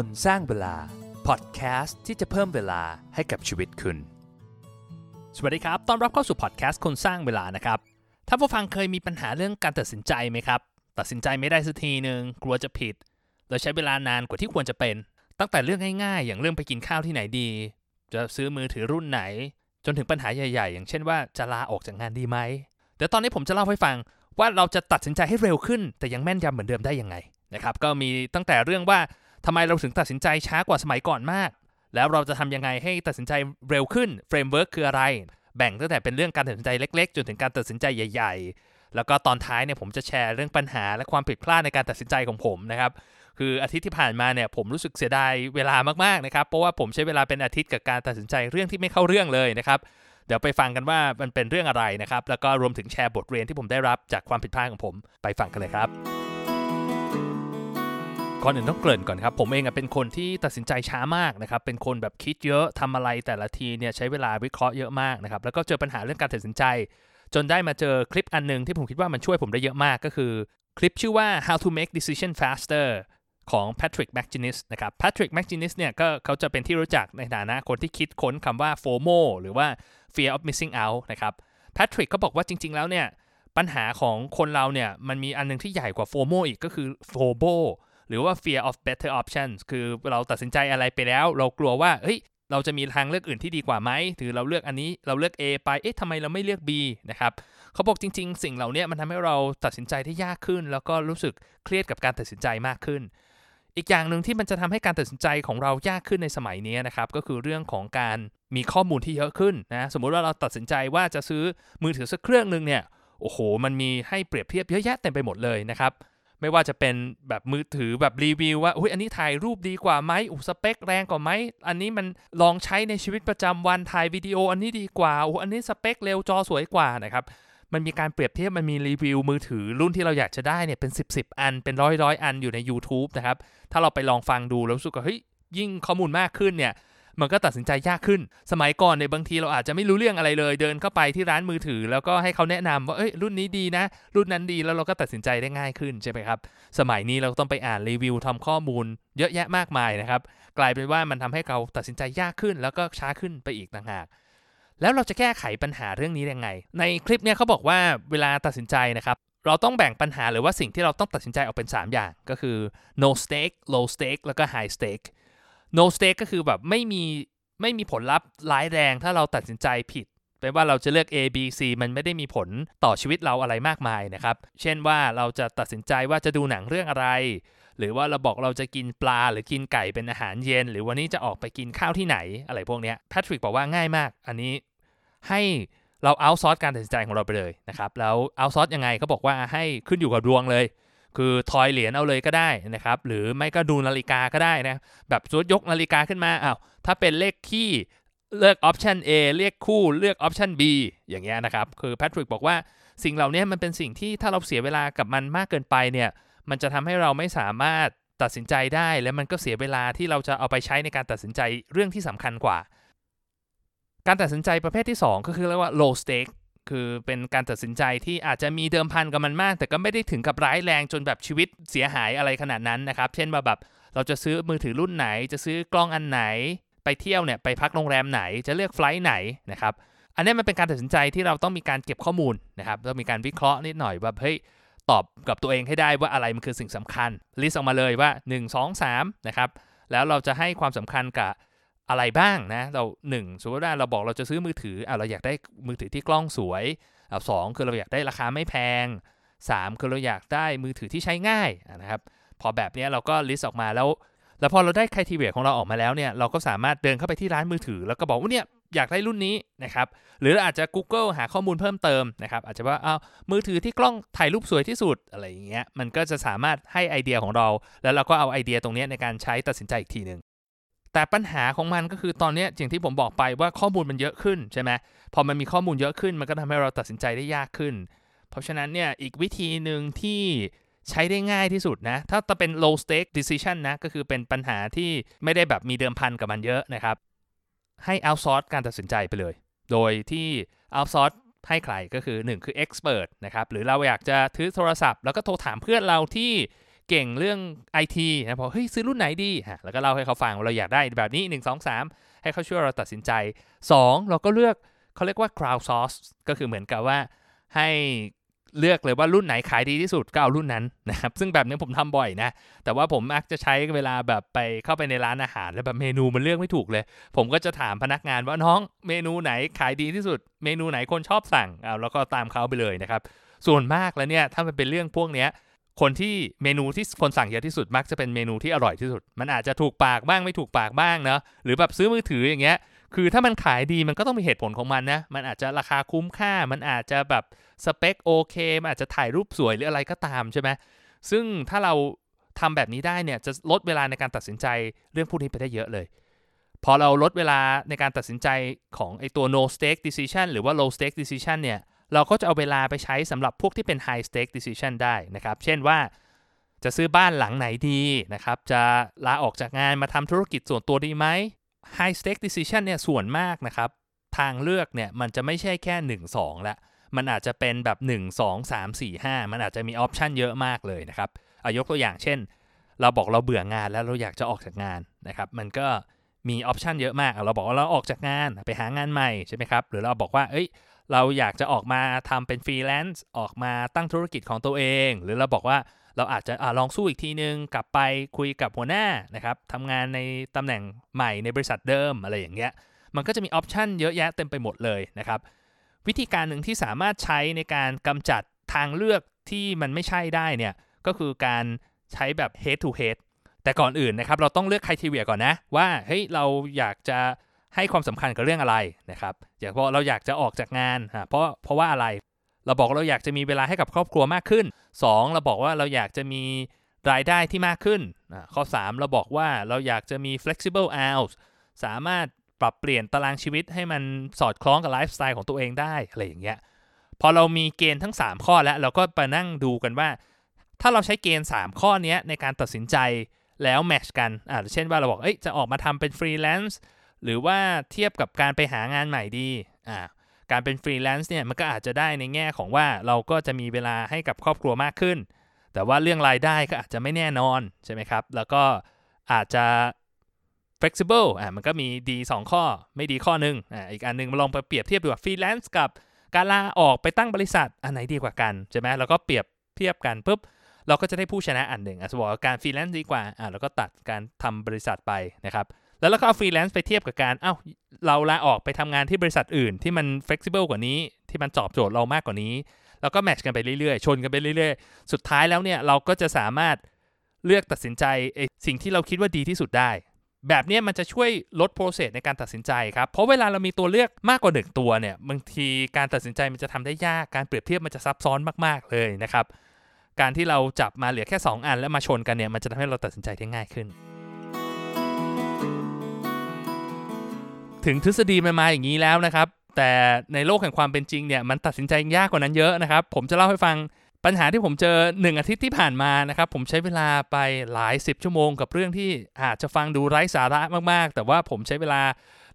คนสร้างเวลา พอดแคสต์ที่จะเพิ่มเวลาให้กับชีวิตคุณ สวัสดีครับ ต้อนรับเข้าสู่พอดแคสต์คนสร้างเวลานะครับ ถ้าผู้ฟังเคยมีปัญหาเรื่องการตัดสินใจไหมครับ ตัดสินใจไม่ได้สักทีหนึ่งกลัวจะผิดเลยใช้เวลานานกว่าที่ควรจะเป็น ตั้งแต่เรื่องง่ายๆ อย่างเรื่องไปกินข้าวที่ไหนดี จะซื้อมือถือรุ่นไหน จนถึงปัญหาใหญ่ ๆ อย่างเช่นว่าจะลาออกจากงานดีไหมเดี๋ยวตอนนี้ผมจะเล่าให้ฟังว่าเราจะตัดสินใจให้เร็วขึ้น แต่ยังแม่นยำเหมือนเดิมได้ยังไงนะครับก็มีตั้งแต่เรื่องว่า ทำไมเราถึงตัดสินใจช้ากว่าสมัยก่อนมาก แล้วเราจะทำยังไงให้ตัดสินใจเร็วขึ้น framework คืออะไร แบ่งตั้งแต่เป็นเรื่องการตัดสินใจเล็ก ๆ จนถึงการตัดสินใจใหญ่ ๆ แล้วก็ตอนท้ายเนี่ยผมจะแชร์เรื่องปัญหาและความผิดพลาดในการตัดสินใจของผมนะครับคืออาทิตย์ที่ผ่านมาเนี่ยผมรู้สึกเสียดายเวลามากๆนะครับเพราะว่าผมใช้เวลาเป็นอาทิตย์กับการตัดสินใจเรื่องที่ไม่เข้าเรื่องเลยนะครับเดี๋ยวไปฟังกันว่ามันเป็นเรื่องอะไรนะครับแล้วก็รวมถึงแชร์บทเรียนที่ผมได้รับจากความผิดพลาดของผมไปฟังกันเลยครับ ก่อนอื่นต้องเกริ่นก่อนครับ ผมเองเป็นคนที่ตัดสินใจช้ามากนะครับ เป็นคนแบบคิดเยอะทำอะไรแต่ละทีเนี่ยใช้เวลาวิเคราะห์เยอะมากนะครับ แล้วก็เจอปัญหาเรื่องการตัดสินใจ จนได้มาเจอคลิปอันหนึงที่ผมคิดว่ามันช่วยผมได้เยอะมากก็คือ คลิปชื่อว่า how to make decision faster ของ Patrick McGinnis นะครับ Patrick McGinnis เนี่ยก็เขาจะเป็นที่รู้จักในฐานะคนที่คิดค้นคำว่า FOMO หรือว่า fear of missing out นะครับ Patrick ก็บอกว่าจริง ๆ แล้วเนี่ยปัญหาของคนเราเนี่ยมันมีอันหนึงที่ใหญ่กว่า FOMO อีกก็คือ FOBO หรือว่า fear of better options คือเราตัดสินใจอะไรไปแล้ว เรากลัวว่าเฮ้ยเราจะมีทางเลือกอื่นที่ดีกว่าไหมถือเราเลือกอันนี้เราเลือก A ไป เอ๊ะทำไมเราไม่เลือก B นะครับเขาบอกจริง ๆ สิ่งเหล่านี้มันทำให้เราตัดสินใจได้ยากขึ้น แล้วก็รู้สึกเครียดกับการตัดสินใจมากขึ้น อีกอย่างหนึ่งที่มันจะทำให้การตัดสินใจของเรายากขึ้นในสมัยนี้นะครับ ก็คือเรื่องของการมีข้อมูลที่เยอะขึ้นนะ สมมุติว่าเราตัดสินใจว่าจะซื้อมือถือสักเครื่องหนึ่งเนี่ย โอ้โห มันมีให้เปรียบเทียบเยอะแยะเต็มไปหมดเลยนะครับ ไม่ว่าจะเป็นแบบมือถือแบบรีวิวว่าอุ้ยอันนี้ถ่ายรูปดีกว่าไหมอุยสเปคแรงกว่าไหมอันนี้มันลองใช้ในชีวิตประจำวันถ่ายวิดีโอ อันนี้ดีกว่าโอ้อันนี้สเปคเร็วจอสวยกว่านะครับมันมีการเปรียบเทียบมันมีรีวิวมือถือรุ่นที่เราอยากจะได้เนี่ยเป็น 10บสอันเป็นร้อยร้อยอันอยู่ใน YouTube นะครับถ้าเราไปลองฟังดูแล้วรู้สึกว่าเฮ้ยยิ่งข้อมูลมากขึ้นเนี่ย มันก็ตัดสินใจยากขึ้น สมัยก่อนในยบางทีเราอาจจะไม่รู้เรื่องอะไรเลย เดินเข้าไปที่ร้านมือถือ แล้วก็ให้เขาแนะนำว่าเอ้ยรุ่นนี้ดีนะ รุ่นนั้นดีแล้วเราก็ตัดสินใจได้ง่ายขึ้นใช่ไหมครับ สมัยนี้เราต้องไปอ่านรีวิวทำข้อมูล เยอะแยะมากมายนะครับ กลายเป็นว่ามันทำให้เราตัดสินใจยากขึ้น แล้วก็ช้าขึ้นไปอีกต่างหากแล้วเราจะแก้ไขปัญหาเรื่องนี้ยังไง ในคลิปเนี่ยเขาบอกว่าเวลาตัดสินใจนะครับ เราต้องแบ่งปัญหาหรือว่าสิ่งที่เราต้องตัดสินใจออกเป็น 3 อย่าง ก็คือ no stake low stake แล้วก็ high stake no stake ก็คือแบบไม่มีไม่มีผลลัพธ์ร้ายแรงถ้าเราตัดสินใจผิดแปลว่าเราจะเลือก A B C มันไม่ได้มีผลต่อชีวิตเราอะไรมากมายนะครับ เช่นว่าเราจะตัดสินใจว่าจะดูหนังเรื่องอะไร หรือว่าเราบอกเราจะกินปลาหรือกินไก่เป็นอาหารเย็น หรือวันนี้จะออกไปกินข้าวที่ไหนอะไรพวกนี้แพทริกบอกว่าง่ายมาก อันนี้ให้เรา outsource การตัดสินใจของเราไปเลยนะครับ แล้ว outsource ยังไงเขาบอกว่าให้ขึ้นอยู่กับดวงเลย คือทอยเหรียญเอาเลยก็ได้นะครับ หรือไม่ก็ดูนาฬิกาก็ได้นะ แบบสมมติยกนาฬิกาขึ้นมาอ้าวถ้าเป็นเลขคี่เลือกออปชัน A เรียกคู่เลือกออปชัน B อย่างเงี้ยนะครับ คือแพทริกบอกว่าสิ่งเหล่านี้มันเป็นสิ่งที่ถ้าเราเสียเวลากับมันมากเกินไปเนี่ย มันจะทำให้เราไม่สามารถตัดสินใจได้ และมันก็เสียเวลาที่เราจะเอาไปใช้ในการตัดสินใจเรื่องที่สำคัญกว่า การตัดสินใจประเภทที่ 2 ก็คือเรียกว่า low stake คือเป็นการตัดสินใจที่อาจจะมีเดิมพันกับมันมาก แต่ก็ไม่ได้ถึงกับร้ายแรงจนแบบชีวิตเสียหายอะไรขนาดนั้นนะครับ เช่นว่าแบบเราจะซื้อมือถือรุ่นไหน จะซื้อกล้องอันไหน ไปเที่ยวเนี่ยไปพักโรงแรมไหนจะเลือกไฟล์ไหนนะครับอันนี้มันเป็นการตัดสินใจที่เราต้องมีการเก็บข้อมูลนะครับต้องมีการวิเคราะห์นิดหน่อยว่าเฮ้ยตอบกับตัวเองให้ได้ว่าอะไรมันคือสิ่งสำคัญlist ออกมาเลยว่า 1 2 3นะครับแล้วเราจะให้ความสำคัญกับ อะไรบ้างนะ เรา1สมมติว่าเราบอกเราจะซื้อมือถืออะเราอยากได้มือถือที่กล้องสวยอะสองคือเราอยากได้ราคาไม่แพง 3 คือเราอยากได้มือถือที่ใช้ง่ายนะครับ พอแบบนี้เราก็ list ออกมาแล้ว แล้วพอเราได้ criteria ของเราออกมาแล้วเนี่ยเราก็สามารถเดินเข้าไปที่ร้านมือถือ แล้วก็บอกว่าเนี่ยอยากได้รุ่นนี้นะครับ หรืออาจจะ Google หาข้อมูลเพิ่มเติมนะครับ อาจจะว่าเอามือถือที่กล้องถ่ายรูปสวยที่สุดอะไรอย่างเงี้ย มันก็จะสามารถให้ไอเดียของเรา แล้วเราก็เอาไอเดียตรงนี้ในการใช้ตัดสินใจอีกทีหนึ่ง แต่ปัญหาของมันก็คือตอนนี้อย่างที่ผมบอกไปว่าข้อมูลมันเยอะขึ้นใช่ไหมพอมันมีข้อมูลเยอะขึ้นมันก็ทำให้เราตัดสินใจได้ยากขึ้น เพราะฉะนั้นเนี่ยอีกวิธีหนึ่งที่ใช้ได้ง่ายที่สุดนะ ถ้าจะเป็น low stake decision นะ ก็คือเป็นปัญหาที่ไม่ได้แบบมีเดิมพันกับมันเยอะนะครับ ให้ outsource การตัดสินใจไปเลย โดยที่ outsource ให้ใครก็คือ 1 คือ expert นะครับ หรือเราอยากจะถือโทรศัพท์ แล้วก็โทรถามเพื่อนเราที่ เก่งเรื่อง IT นะบอเฮ้ยซื้อรุ่นไหนดีฮะแล้วก็เล่าให้เขาฟังว่าเราอยากได้แบบนี้ 1 2 3 ให้เขาช่วยเราตัดสินใจ 2 เราก็เลือกเขาเรียกว่า crowd source ก็คือเหมือนกับว่าให้เลือกเลยว่ารุ่นไหนขายดีที่สุดก็เอารุ่นนั้นนะครับซึ่งแบบนี้ผมทำบ่อยนะ แต่ว่าผมมักจะใช้เวลาแบบไปเข้าไปในร้านอาหาร แล้วแบบเมนูมันเลือกไม่ถูกเลย ผมก็จะถามพนักงานว่าน้องเมนูไหนขายดีที่สุด เมนูไหนคนชอบสั่งเอาแล้วก็ตามเขาไปเลยนะครับส่วนมากแล้วเนี่ยถ้ามันเป็นเรื่องพวกเนี้ย คนที่เมนูที่คนสั่งเยอะที่สุดมักจะเป็นเมนูที่อร่อยที่สุด มันอาจจะถูกปากบ้างไม่ถูกปากบ้างเนาะหรือแบบซื้อมือถืออย่างเงี้ย คือถ้ามันขายดีมันก็ต้องมีเหตุผลของมันนะ มันอาจจะราคาคุ้มค่า มันอาจจะแบบสเปคโอเค มันอาจจะถ่ายรูปสวยหรืออะไรก็ตามใช่ไหมซึ่งถ้าเราทำแบบนี้ได้เนี่ยจะลดเวลาในการตัดสินใจเรื่องพวกนี้ไปได้เยอะเลย พอเราลดเวลาในการตัดสินใจของไอตัว no stake decision หรือว่า low stake decision เนี่ย เราก็จะเอาเวลาไปใช้สำหรับพวกที่เป็น high stake decision ได้นะครับ เช่นว่าจะซื้อบ้านหลังไหนดีนะครับ จะลาออกจากงานมาทำธุรกิจส่วนตัวดีไหม high stake decision เนี่ยส่วนมากนะครับ ทางเลือกเนี่ยมันจะไม่ใช่แค่ 1 2 ละมันอาจจะเป็นแบบ 1 2 3 4 5 มันอาจจะมีออปชันเยอะมากเลยนะครับอายกตัวอย่างเช่น เราบอกเราเบื่องานแล้วเราอยากจะออกจากงานนะครับ มันก็มี option เยอะมาก เราบอกว่าเราออกจากงานไปหางานใหม่ใช่ไหมครับ หรือเราบอกว่า เอ้ย เราอยากจะออกมาทำเป็นฟรีแลนซ์ออกมาตั้งธุรกิจของตัวเอง หรือเราบอกว่าเราอาจจะอลองสู้อีกทีนึง กลับไปคุยกับหัวหน้านะครับทำงานในตำแหน่งใหม่ในบริษัทเดิมอะไรอย่างเงี้ยมันก็จะมี option เยอะแยะเต็มไปหมดเลยนะครับ วิธีการหนึ่งที่สามารถใช้ในการกำจัดทางเลือกที่มันไม่ใช่ได้เนี่ยก็คือการใช้แบบ head to head แต่ก่อนอื่นนะครับเราต้องเลือกคุณทีเวียก่อนนะว่าเฮ้ยเราอยากจะ ให้ความสำคัญกับเรื่องอะไรนะครับอย่างพอเราอยากจะออกจากงานเพราะเพราะว่าอะไร เราบอกเราอยากจะมีเวลาให้กับครอบครัวมากขึ้น 2 เราบอกว่าเราอยากจะมีรายได้ที่มากขึ้น ข้อ 3 เราบอกว่าเราอยากจะมี flexible hours สามารถปรับเปลี่ยนตารางชีวิตให้มันสอดคล้องกับไลฟ์สไตล์ของตัวเองได้อะไรอย่างเงี้ยพอเรามีเกณฑ์ทั้ง 3 ข้อแล้วเราก็ไปนั่งดูกันว่า ถ้าเราใช้เกณฑ์ 3 ข้อนี้ในการตัดสินใจแล้ว match กันอ่าเช่นว่าเราบอกเอ้ยจะออกมาทำเป็นฟรีแลนซ์ หรือว่าเทียบกับการไปหางานใหม่ดีอ่าการเป็นฟรีแลนซ์เนี่ยมันก็อาจจะได้ในแง่ของว่าเราก็จะมีเวลาให้กับครอบครัวมากขึ้น แต่ว่าเรื่องรายได้ก็อาจจะไม่แน่นอนใช่ไหมครับ แล้วก็อาจจะ flexible อ่ามันก็มีดี 2 ข้อไม่ดีข้อนึงอ่าอีกอันนึงมาลองไปเปรียบเทียบดูว่าฟรีแลนซ์กับการลาออกไปตั้งบริษัทอันไหนดีกว่ากันใช่ไหมแล้วก็เปรียบเทียบกันปุ๊บเราก็จะได้ผู้ชนะอันหนึ่งอะสมมติว่าการฟรีแลนซ์ดีกว่าอ่าแล้วก็ตัดการทำบริษัทไปนะครับ แล้วเราก็เอาฟรีแลนซ์ไปเทียบกับการเอ้าเราลาออกไปทำงานที่บริษัทอื่นที่มัน flexible กว่านี้ ที่มันตอบโจทย์เรามากกว่านี้ แล้วก็ match กันไปเรื่อยๆ ชนกันไปเรื่อยๆ สุดท้ายแล้วเนี่ยเราก็จะสามารถเลือกตัดสินใจสิ่งที่เราคิดว่าดีที่สุดได้ แบบนี้มันจะช่วยลดโปรเซสในการตัดสินใจครับ เพราะเวลาเรามีตัวเลือกมากกว่าหนึ่งตัวเนี่ยบางทีการตัดสินใจมันจะทำได้ยากการเปรียบเทียบมันจะซับซ้อนมากๆเลยนะครับการที่เราจับมาเหลือแค่ 2 อันแล้วมาชนกันเนี่ยมันจะทำให้เราตัดสินใจได้ง่ายขึ้น ถึงทฤษฎีมันมาอย่างนี้แล้วนะครับ แต่ในโลกแห่งความเป็นจริงเนี่ยมันตัดสินใจยากกว่านั้นเยอะนะครับ ผมจะเล่าให้ฟังปัญหาที่ผมเจอ 1 อาทิตย์ที่ผ่านมานะครับ ผมใช้เวลาไปหลาย 10 ชั่วโมงกับเรื่องที่อาจจะฟังดูไร้สาระมากๆ แต่ว่าผมใช้เวลา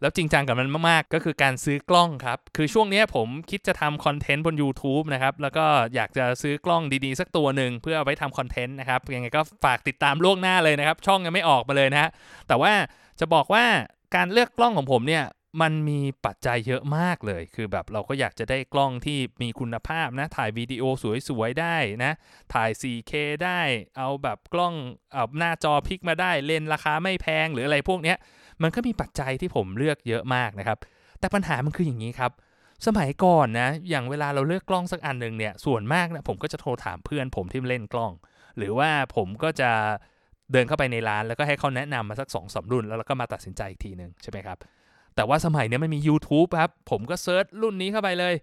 แล้วจริงจังกับมันมากๆ ก็คือการซื้อกล้องครับ คือช่วงนี้ผมคิดจะทำคอนเทนต์บน YouTube นะครับ แล้วก็อยากจะซื้อกล้องดีๆ สักตัวหนึ่งเพื่อเอาไว้ทำคอนเทนต์นะครับยังไงก็ฝากติดตามล่วงหน้าเลยนะครับ ช่องยังไม่ออกมาเลยนะฮะแต่ว่าจะบอกว่า การเลือกกล้องของผมเนี่ยมันมีปัจจัยเยอะมากเลย คือแบบเราก็อยากจะได้กล้องที่มีคุณภาพนะ ถ่ายวิดีโอสวยๆ ได้นะ ถ่าย 4K ได้ เอาแบบกล้องเอาหน้าจอพลิกมาได้ เลนราคาไม่แพงหรืออะไรพวกเนี้ย มันก็มีปัจจัยที่ผมเลือกเยอะมากนะครับ แต่ปัญหามันคืออย่างนี้ครับ สมัยก่อนนะ อย่างเวลาเราเลือกกล้องสักอันหนึ่งเนี่ย ส่วนมากนะผมก็จะโทรถามเพื่อนผมที่เล่นกล้อง หรือว่าผมก็จะ เดินเข้าไปในร้านแล้วก็ให้เขาแนะนำมาสัก2อสรุ่น แล้วเราก็มาตัดสินใจอีกทีหนึ่งใช่ไหมครับ แต่ว่าสมัยนี้มันมี YouTube ครับ ผมก็เซิร์ชรุ่นนี้เข้าไปเลย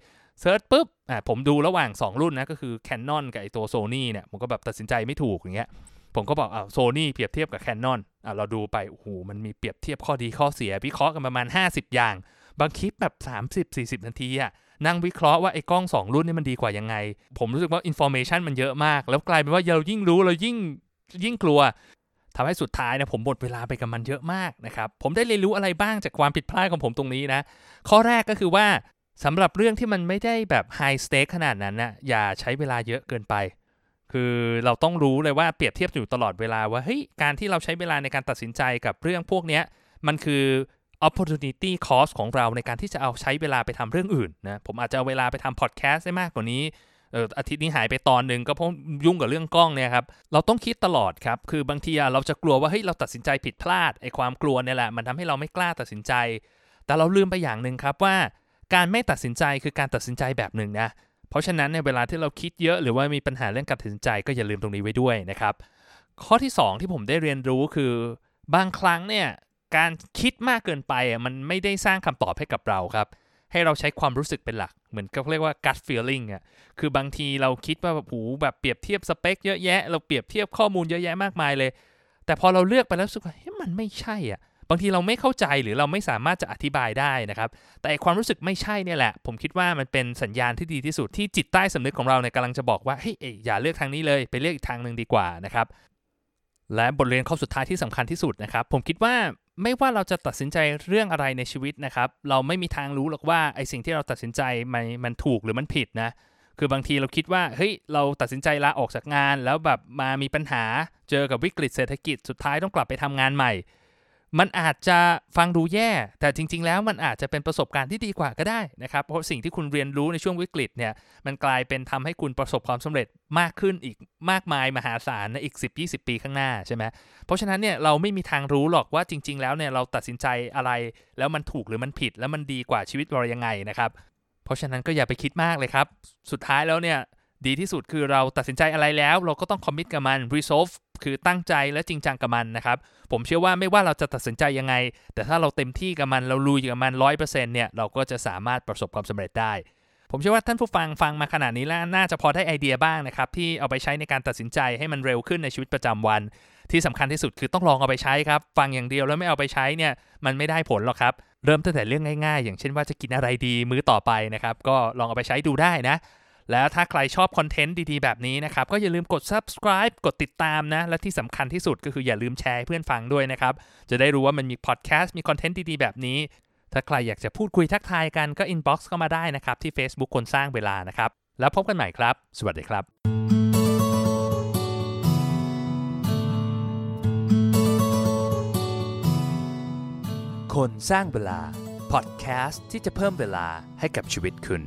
search ปุ๊บอ่าผมดูระหว่าง 2 รุ่นนะก็คือ Canon กับไอตัว Sony เนี่ยผมก็แบบตัดสินใจไม่ถูกอย่างเงี้ยผมก็บอกอ่าโซนี่เปรียบเทียบกับ Canon อ่าเราดูไปโอ้โหมันมีเปรียบเทียบข้อดีข้อเสีย วิเคราะห์กันประมาณ 50 อย่าง บางคลิปแบบ 30-40 นาทีอะนั่งวิเคราะห์ว่าไอ้กล้อง 2 รุ่นนี่มันดีกว่ายังไง ผมรู้สึกว่า information มันเยอะมาก แล้วกลายเป็นว่าเรายิ่งรู้เรายิ่งยิ่งกลัว ทำให้สุดท้ายเนี่ยผมหมดเวลาไปกับมันเยอะมากนะครับ ผมได้เรียนรู้อะไรบ้างจากความผิดพลาดของผมตรงนี้นะ ข้อแรกก็คือว่าสำหรับเรื่องที่มันไม่ได้แบบไฮสเต็กขนาดนั้นนะอย่าใช้เวลาเยอะเกินไป คือเราต้องรู้เลยว่าเปรียบเทียบอยู่ตลอดเวลาว่าเฮ้ยการที่เราใช้เวลาในการตัดสินใจกับเรื่องพวกนี้มันคือ opportunity cost ของเราในการที่จะเอาใช้เวลาไปทำเรื่องอื่นนะผมอาจจะเอาเวลาไปทำ podcast ได้มากกว่านี้ เอออาทิตย์นี้หายไปตอนหนึ่งก็เพราะยุ่งกับเรื่องกล้องเนี่ยครับเราต้องคิดตลอดครับคือบางทีเราจะกลัวว่าเฮ้ยเราตัดสินใจผิดพลาดไอ้ความกลัวเนี่ยแหละมันทำให้เราไม่กล้าตัดสินใจ แต่เราลืมไปอย่างหนึ่งครับว่า การไม่ตัดสินใจคือการตัดสินใจแบบหนึ่งนะเพราะฉะนั้นในเวลาที่เราคิดเยอะหรือว่ามีปัญหาเรื่องการตัดสินใจก็อย่าลืมตรงนี้ไว้ด้วยนะครับข้อที่ 2 ที่ผมได้เรียนรู้คือบางครั้งเนี่ยการคิดมากเกินไปมันไม่ได้สร้างคำตอบให้กับเราครับ ให้เราใช้ความรู้สึกเป็นหลัก เหมือนก็เรียกว่า gut feeling อะคือบางทีเราคิดว่าแบบหูแบบเปรียบเทียบสเปคเยอะแยะ เราเปรียบเทียบข้อมูลเยอะแยะมากมายเลย แต่พอเราเลือกไปแล้วรู้สึกว่าเฮ้ยมันไม่ใช่อะบางทีเราไม่เข้าใจหรือเราไม่สามารถจะอธิบายได้นะครับ แต่ความรู้สึกไม่ใช่เนี่ยแหละ ผมคิดว่ามันเป็นสัญญาณที่ดีที่สุดที่จิตใต้สำนึกของเราเนี่ยกำลังจะบอกว่าเฮ้ยอย่าเลือกทางนี้เลยไปเลือกอีกทางหนึ่งดีกว่านะครับและบทเรียนข้อสุดท้ายที่สำคัญที่สุดนะครับ ผมคิดว่า ไม่ว่าเราจะตัดสินใจเรื่องอะไรในชีวิตนะครับ เราไม่มีทางรู้หรอกว่าไอสิ่งที่เราตัดสินใจมันมันถูกหรือมันผิดนะ คือบางทีเราคิดว่าเฮ้ยเราตัดสินใจลาออกจากงาน แล้วแบบมามีปัญหาเจอกับวิกฤตเศรษฐกิจสุดท้ายต้องกลับไปทำงานใหม่ มันอาจจะฟังดูแย่ แต่จริง ๆ แล้วมันอาจจะเป็นประสบการณ์ที่ดีกว่าก็ได้นะครับ เพราะสิ่งที่คุณเรียนรู้ในช่วงวิกฤตเนี่ย มันกลายเป็นทำให้คุณประสบความสำเร็จมากขึ้นอีกมากมายมหาศาลในอีก 10-20 ปีข้างหน้าใช่ไหมเพราะฉะนั้นเนี่ยเราไม่มีทางรู้หรอกว่าจริง ๆ แล้วเนี่ยเราตัดสินใจอะไร แล้วมันถูกหรือมันผิด แล้วมันดีกว่าชีวิตเรายังไงนะครับ เพราะฉะนั้นก็อย่าไปคิดมากเลยครับ สุดท้ายแล้วเนี่ยดีที่สุดคือเราตัดสินใจอะไรแล้ว เราก็ต้องคอมมิตกับมัน resolve คือตั้งใจและจริงจังกับมันนะครับ ผมเชื่อว่าไม่ว่าเราจะตัดสินใจยังไง แต่ถ้าเราเต็มที่กับมันเราลุยกับมันร้อยเปอร์เซ็นต์เนี่ยเราก็จะสามารถประสบความสำเร็จได้ ผมเชื่อว่าท่านผู้ฟังฟังมาขนาดนี้แล้วน่าจะพอได้ไอเดียบ้างนะครับที่เอาไปใช้ในการตัดสินใจให้มันเร็วขึ้นในชีวิตประจำวัน ที่สำคัญที่สุดคือต้องลองเอาไปใช้ครับ ฟังอย่างเดียวแล้วไม่เอาไปใช้เนี่ยมันไม่ได้ผลหรอกครับเริ่มตั้งแต่เรื่องง่ายๆ อย่างเช่นว่าจะกินอะไรดีมื้อต่อไปนะครับก็ลองเอาไปใช้ดูได้นะ แล้วถ้าใครชอบคอนเทนต์ดีๆ แบบนี้นะครับ ก็อย่าลืมกด subscribe กดติดตามนะ และที่สำคัญที่สุดก็คืออย่าลืมแชร์ให้เพื่อนฟังด้วยนะครับ จะได้รู้ว่ามันมีพอดแคสต์มีคอนเทนต์ดีๆ แบบนี้ ถ้าใครอยากจะพูดคุยทักทายกันก็ inbox เข้ามาได้นะครับ ที่ Facebook คนสร้างเวลานะครับ แล้วพบกันใหม่ครับ สวัสดีครับคนสร้างเวลา พอดแคสต์ที่จะเพิ่มเวลาให้กับชีวิตคุณ